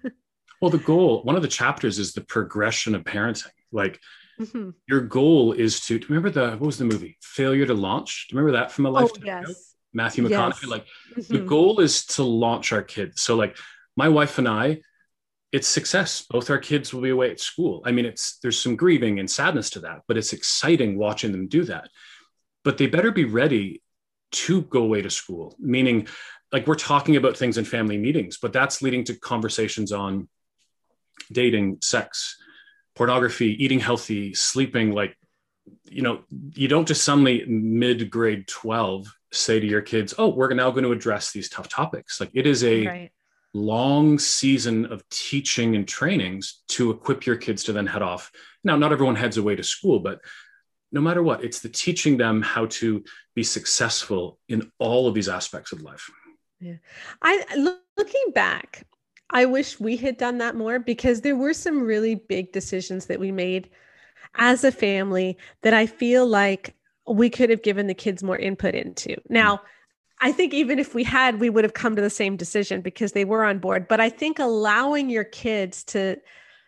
well, the goal, one of the chapters is the progression of parenting. Like mm-hmm. your goal is to remember the what was the movie failure to launch do you remember that from a lifetime oh, yes. Ago? matthew mcconaughey yes. like mm-hmm. the goal is to launch our kids so like my wife and i it's success both our kids will be away at school i mean it's there's some grieving and sadness to that but it's exciting watching them do that but they better be ready to go away to school meaning like we're talking about things in family meetings but that's leading to conversations on dating sex pornography eating healthy sleeping like you know you don't just suddenly mid grade 12 say to your kids oh we're now going to address these tough topics. Like it is a right. long season of teaching and trainings to equip your kids to then head off. Now not everyone heads away to school but no matter what it's the teaching them how to be successful in all of these aspects of life. Yeah. I looking back i wish we had done that more because there were some really big decisions that we made as a family that i feel like we could have given the kids more input into now I think even if we had, we would have come to the same decision because they were on board. But I think allowing your kids to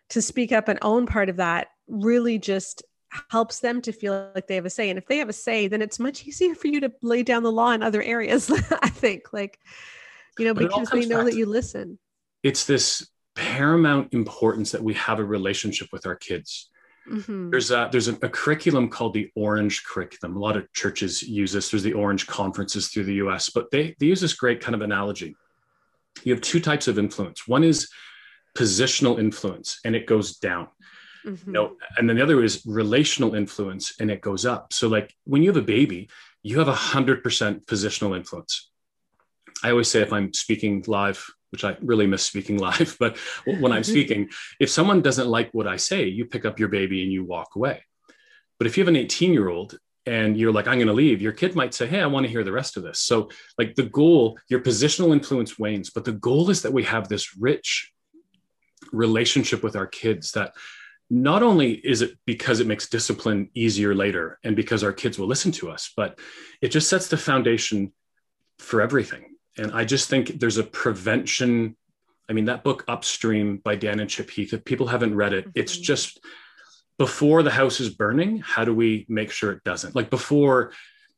to speak up and own part of that really just helps them to feel like they have a say. And if they have a say, then it's much easier for you to lay down the law in other areas. I think, like, you know, because they know that you listen. It's this paramount importance that we have a relationship with our kids. Mm-hmm. There's a there's a, a, curriculum called the Orange curriculum. A lot of churches use this. There's the Orange conferences through the U.S., but they they use this great kind of analogy. You have two types of influence. One is positional influence, and it goes down. Mm-hmm. You know, and then the other is relational influence and it goes up. So like when you have a baby, you have a hundred percent positional influence. I always say if I'm speaking live, which I really miss speaking live, but when I'm mm-hmm. speaking, if someone doesn't like what I say, you pick up your baby and you walk away. But if you have an 18 year old and you're like, I'm going to leave, your kid might say, Hey, I want to hear the rest of this. So, like, the goal, your positional influence wanes, but the goal is that we have this rich relationship with our kids that not only is it because it makes discipline easier later and because our kids will listen to us, but it just sets the foundation for everything. And I just think there's a prevention. I mean, that book Upstream by Dan and Chip Heath, if people haven't read it, it's mm-hmm. just before the house is burning, how do we make sure it doesn't? Like before,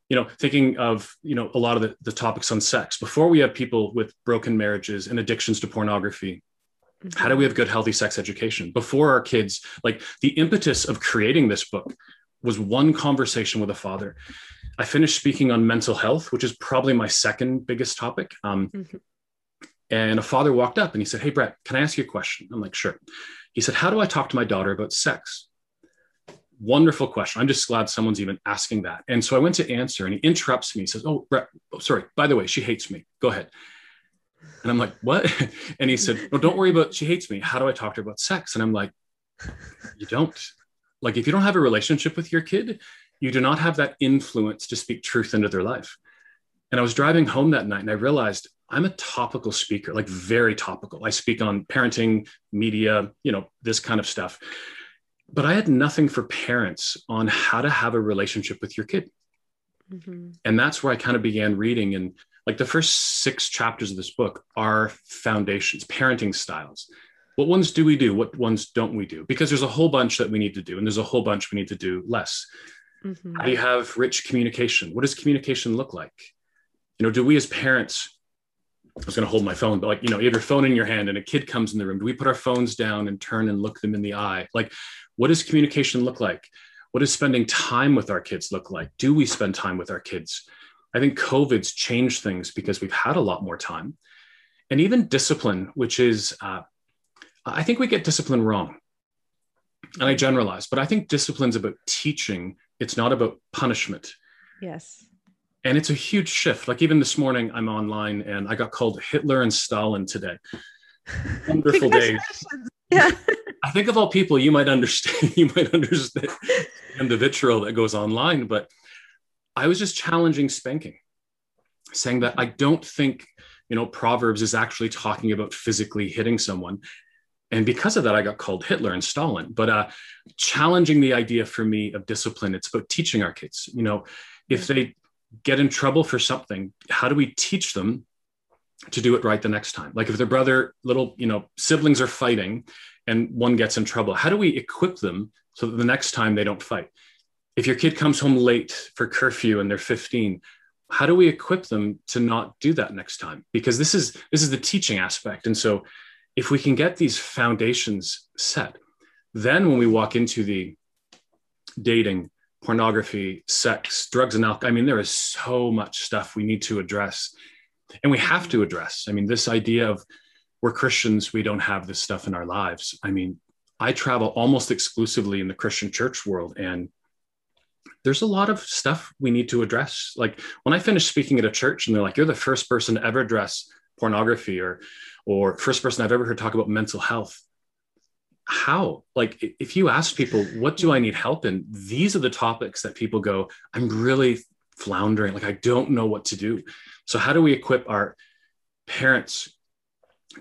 you know, thinking of, you know, a lot of the, the topics on sex, before we have people with broken marriages and addictions to pornography, Mm-hmm. How do we have good, healthy sex education before our kids? Like the impetus of creating this book was one conversation with a father. I finished speaking on mental health, which is probably my second biggest topic. Um, mm-hmm. And a father walked up and he said, Hey, Brett, can I ask you a question? I'm like, Sure. He said, How do I talk to my daughter about sex? Wonderful question. I'm just glad someone's even asking that. And so I went to answer and he interrupts me. He says, Oh, Brett, oh, sorry. By the way, she hates me. Go ahead. And I'm like, what? And he said, no, don't worry about, she hates me. How do I talk to her about sex? And I'm like, you don't. Like, if you don't have a relationship with your kid, you do not have that influence to speak truth into their life. And I was driving home that night and I realized I'm a topical speaker, like very topical. I speak on parenting, media, you know, this kind of stuff. But I had nothing for parents on how to have a relationship with your kid. Mm-hmm. And that's where I kind of began reading and like the first six chapters of this book are foundations, parenting styles. What ones do we do? What ones don't we do? Because there's a whole bunch that we need to do, and there's a whole bunch we need to do less. Mm-hmm. How do you have rich communication? What does communication look like? You know, do we as parents, I was going to hold my phone, but like, you know, you have your phone in your hand and a kid comes in the room. Do we put our phones down and turn and look them in the eye? Like, what does communication look like? What does spending time with our kids look like? Do we spend time with our kids? I think COVID's changed things because we've had a lot more time. And even discipline, which is, uh, I think we get discipline wrong. And I generalize, but I think discipline's about teaching, it's not about punishment. Yes. And it's a huge shift. Like even this morning, I'm online and I got called Hitler and Stalin today. Wonderful days. Yeah. I think of all people, you might understand, you might understand the vitriol that goes online, but I was just challenging spanking, saying that I don't think, you know, Proverbs is actually talking about physically hitting someone. And because of that, I got called Hitler and Stalin. But uh, challenging the idea for me of discipline, it's about teaching our kids. You know, if they get in trouble for something, how do we teach them to do it right the next time? Like if their brother, little, you know, siblings are fighting and one gets in trouble, how do we equip them so that the next time they don't fight. If your kid comes home late for curfew and they're 15, how do we equip them to not do that next time? Because this is this is the teaching aspect. And so if we can get these foundations set, then when we walk into the dating, pornography, sex, drugs, and alcohol, I mean, there is so much stuff we need to address and we have to address. I mean, this idea of we're Christians, we don't have this stuff in our lives. I mean, I travel almost exclusively in the Christian church world, and there's a lot of stuff we need to address. Like when I finish speaking at a church, and they're like, "You're the first person to ever address pornography," or or first person I've ever heard talk about mental health. How? Like, if you ask people, what do I need help in? These are the topics that people go, I'm really floundering. Like, I don't know what to do. So, how do we equip our parents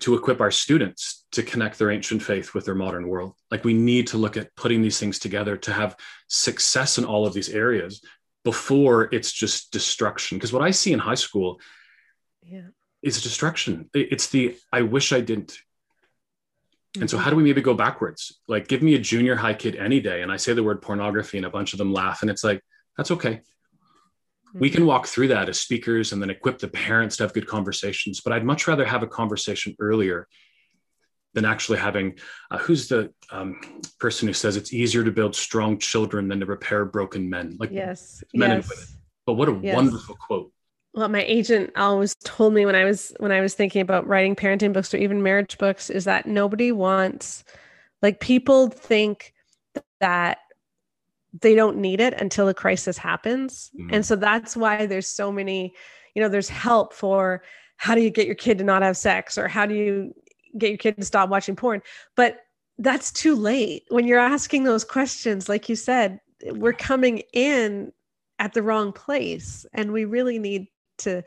to equip our students to connect their ancient faith with their modern world? Like, we need to look at putting these things together to have success in all of these areas before it's just destruction. Because what I see in high school yeah. Is destruction. It's the I wish I didn't. And so, how do we maybe go backwards? Like, give me a junior high kid any day, and I say the word pornography, and a bunch of them laugh, and it's like, that's okay we can walk through that as speakers and then equip the parents to have good conversations but i'd much rather have a conversation earlier than actually having uh, who's the um, person who says it's easier to build strong children than to repair broken men like yes men yes. and women but what a yes. wonderful quote well my agent always told me when i was when i was thinking about writing parenting books or even marriage books is that nobody wants like people think that they don't need it until a crisis happens. Mm-hmm. And so that's why there's so many, you know, there's help for how do you get your kid to not have sex or how do you get your kid to stop watching porn? But that's too late. When you're asking those questions, like you said, we're coming in at the wrong place and we really need to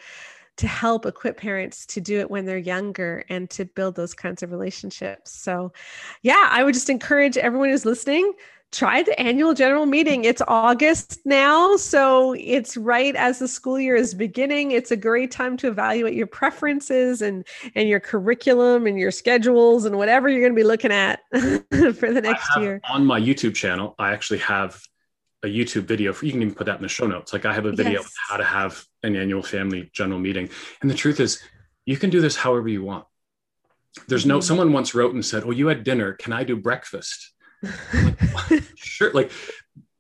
to help equip parents to do it when they're younger and to build those kinds of relationships. So, yeah, I would just encourage everyone who's listening try the annual general meeting. It's August now, so it's right as the school year is beginning. It's a great time to evaluate your preferences and and your curriculum and your schedules and whatever you're going to be looking at for the next year. On my YouTube channel, I actually have a YouTube video for you can even put that in the show notes. Like I have a video yes. how to have an annual family general meeting. And the truth is, you can do this however you want. There's no mm-hmm. someone once wrote and said, "Oh, you had dinner. Can I do breakfast?" like, sure. Like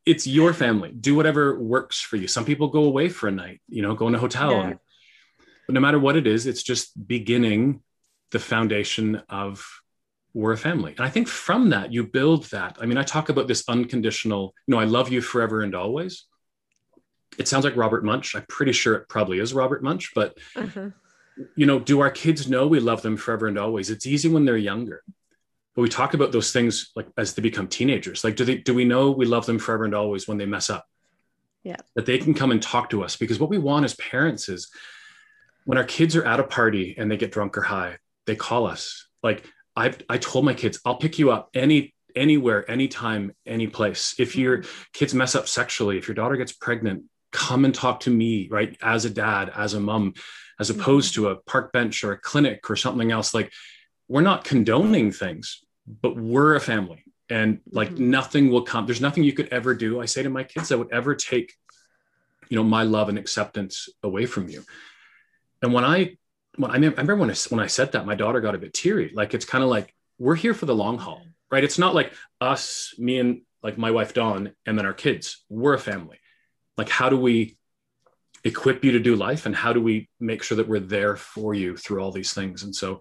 it's your family. Do whatever works for you. Some people go away for a night, you know, go in a hotel. Yeah. And, but no matter what it is, it's just beginning the foundation of we're a family. And I think from that, you build that. I mean, I talk about this unconditional, you know, I love you forever and always. It sounds like Robert Munsch. I'm pretty sure it probably is Robert Munsch, but uh-huh. you know, do our kids know we love them forever and always? It's easy when they're younger but we talk about those things like as they become teenagers like do they do we know we love them forever and always when they mess up yeah that they can come and talk to us because what we want as parents is when our kids are at a party and they get drunk or high they call us like i i told my kids i'll pick you up any anywhere anytime any place if your mm-hmm. kids mess up sexually if your daughter gets pregnant come and talk to me right as a dad as a mom as opposed mm-hmm. to a park bench or a clinic or something else like we're not condoning things, but we're a family and like mm-hmm. nothing will come. There's nothing you could ever do. I say to my kids, that would ever take, you know, my love and acceptance away from you. And when I, when I, remember when I, when I said that, my daughter got a bit teary. Like, it's kind of like, we're here for the long haul, right? It's not like us, me and like my wife, Dawn, and then our kids, we're a family. Like, how do we equip you to do life? And how do we make sure that we're there for you through all these things? And so,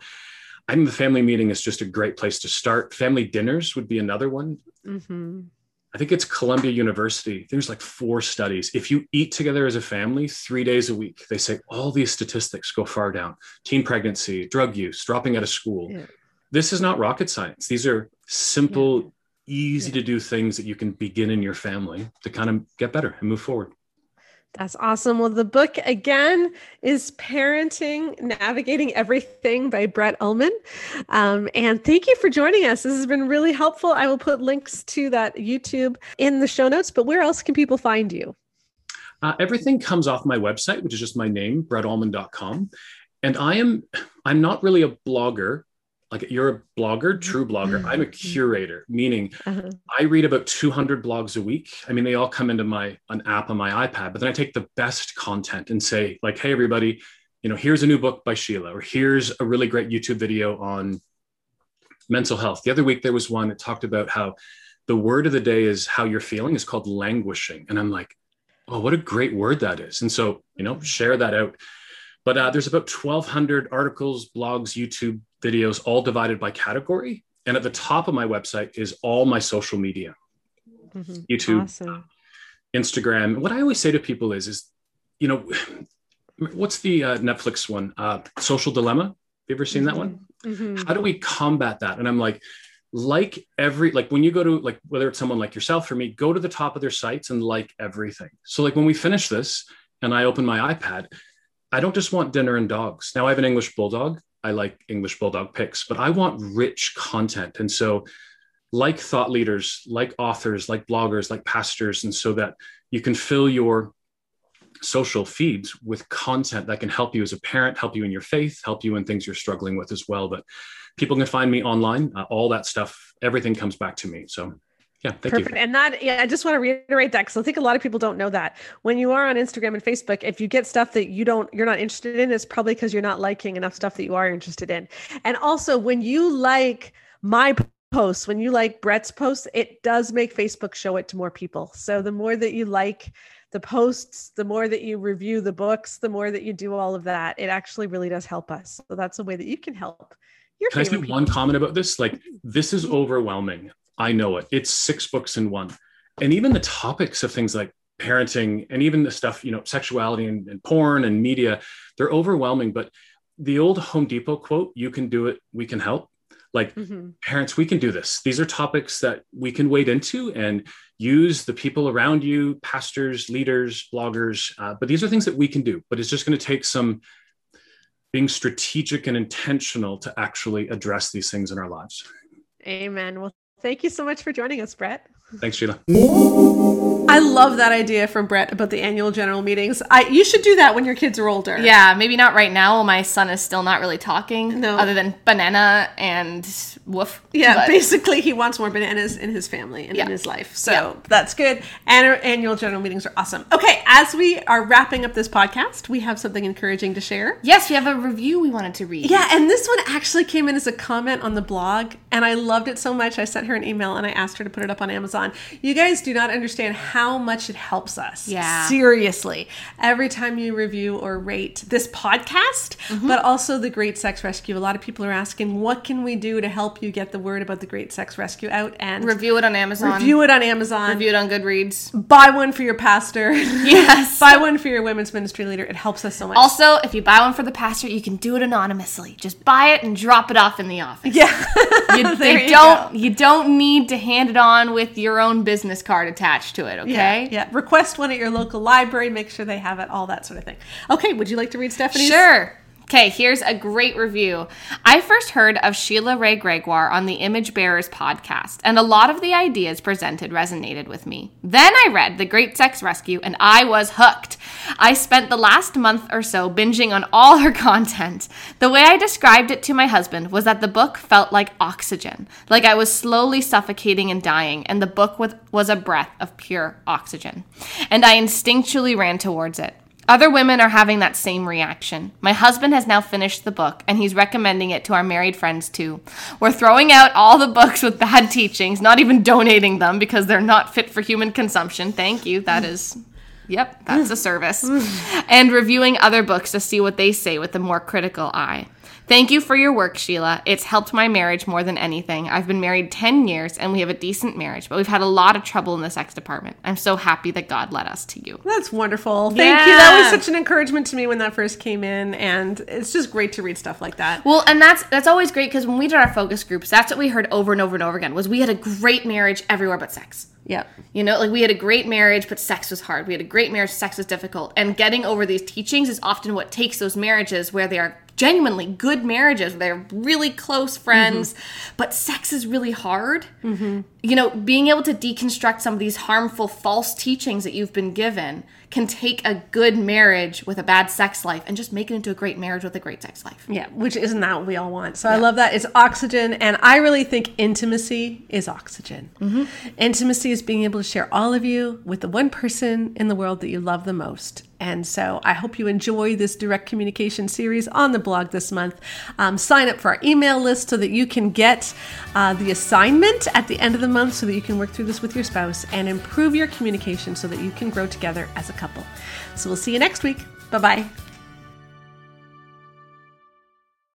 I think the family meeting is just a great place to start. Family dinners would be another one. Mm-hmm. I think it's Columbia University. There's like four studies. If you eat together as a family three days a week, they say all these statistics go far down teen pregnancy, drug use, dropping out of school. Yeah. This is not rocket science. These are simple, yeah. easy yeah. to do things that you can begin in your family to kind of get better and move forward. That's awesome. Well, the book again is Parenting Navigating Everything by Brett Ullman. Um, and thank you for joining us. This has been really helpful. I will put links to that YouTube in the show notes, but where else can people find you? Uh, everything comes off my website, which is just my name, brettullman.com. And I am, I'm not really a blogger. Like you're a blogger, true blogger. I'm a curator, meaning Uh-huh. I read about 200 blogs a week. I mean, they all come into my an app on my iPad, but then I take the best content and say, like, hey, everybody, you know, here's a new book by Sheila, or here's a really great YouTube video on mental health. The other week there was one that talked about how the word of the day is how you're feeling is called languishing. And I'm like, oh, what a great word that is. And so, you know, share that out. But uh, there's about 1,200 articles, blogs, YouTube videos, all divided by category. And at the top of my website is all my social media Mhm. YouTube, Awesome. Instagram. What I always say to people is, is you know, what's the uh, Netflix one? Uh, Social Dilemma. Have you ever seen that one? Mhm. How do we combat that? And I'm like, like every like when you go to like whether it's someone like yourself or me, go to the top of their sites and like everything. So like when we finish this and I open my iPad, I don't just want dinner and dogs. Now I have an English bulldog. I like English bulldog pics, but I want rich content. And so like thought leaders, like authors, like bloggers, like pastors, and so that you can fill your social feeds with content that can help you as a parent, help you in your faith, help you in things you're struggling with as well. But people can find me online, uh, all that stuff, everything comes back to me. So, yeah, thank Perfect. you. And that, yeah, I just want to reiterate that because I think a lot of people don't know that when you are on Instagram and Facebook, if you get stuff that you don't, you're not interested in, it's probably because you're not liking enough stuff that you are interested in. And also, when you like my posts, when you like Brett's posts, it does make Facebook show it to more people. So the more that you like the posts, the more that you review the books, the more that you do all of that, it actually really does help us. So that's a way that you can help. Your Can I say one comment about this? Like, this is overwhelming. I know it. It's six books in one. And even the topics of things like parenting and even the stuff, you know, sexuality and, and porn and media, they're overwhelming. But the old Home Depot quote, you can do it, we can help. Like, Mhm. parents, we can do this. These are topics that we can wade into and use the people around you, pastors, leaders, bloggers. Uh, but these are things that we can do. But it's just going to take some being strategic and intentional to actually address these things in our lives. Amen. Well, thank you so much for joining us, Brett. Thanks, Sheila. I love that idea from Brett about the annual general meetings. I you should do that when your kids are older. Yeah, maybe not right now while my son is still not really talking. No. Other than banana and woof. Yeah, But- basically, he wants more bananas in his family and Yeah. in his life. So Yeah. that's good. And our annual general meetings are awesome. Okay, as we are wrapping up this podcast, we have something encouraging to share. Yes, we have a review we wanted to read. Yeah, and this one actually came in as a comment on the blog, and I loved it so much. I sent her an email and I asked her to put it up on Amazon. You guys do not understand how much it helps us. Yeah. Seriously. Every time you review or rate this podcast, Mm-hmm. but also the Great Sex Rescue, a lot of people are asking, what can we do to help you get the word about the Great Sex Rescue out? And Review it on Amazon. review it on Amazon. Review it on Goodreads. Buy one for your pastor. Yes. Buy one for your women's ministry leader. It helps us so much. Also, if you buy one for the pastor, you can do it anonymously. Just buy it and drop it off in the office. yeah. You, they you don't. You don't need to hand it on with your own business card attached to it. Okay. Yeah, yeah. Request one at your local library. Make sure they have it. All that sort of thing. Okay. Would you like to read Stephanie's? Sure. Okay, here's a great review. I first heard of Sheila Wray Gregoire on the Image Bearers podcast, and a lot of the ideas presented resonated with me. Then I read The Great Sex Rescue, and I was hooked. I spent the last month or so binging on all her content. The way I described it to my husband was that the book felt like oxygen, like I was slowly suffocating and dying, and the book was, a breath of pure oxygen. And I instinctually ran towards it. Other women are having that same reaction. My husband has now finished the book and he's recommending it to our married friends too. We're throwing out all the books with bad teachings, not even donating them because they're not fit for human consumption. Thank you. That is, yep, that's a service. and reviewing other books to see what they say with a more critical eye. Thank you for your work, Sheila. It's helped my marriage more than anything. I've been married 10 years and we have a decent marriage, but we've had a lot of trouble in the sex department. I'm so happy that God led us to you. That's wonderful. Thank you. That was such an encouragement to me when that first came in, and it's just great to read stuff like that. Well, and that's that's always great because when we did our focus groups, that's what we heard over and over and over again was we had a great marriage everywhere but sex. Yep. You know, like we had a great marriage, but sex was hard. We had a great marriage, sex was difficult. And getting over these teachings is often what takes those marriages where they are genuinely good marriages. They're really close friends, mm-hmm. but sex is really hard. Mm-hmm. You know, being able to deconstruct some of these harmful false teachings that you've been given can take a good marriage with a bad sex life and just make it into a great marriage with a great sex life. Yeah, which isn't that what we all want. So I love that. It's oxygen. And I really think intimacy is oxygen. Mm-hmm. Intimacy is being able to share all of you with the one person in the world that you love the most. And so I hope you enjoy this direct communication series on the blog this month. Um, sign up for our email list so that you can get uh, the assignment at the end of the month so that you can work through this with your spouse and improve your communication so that you can grow together as a couple. So we'll see you next week. Bye bye.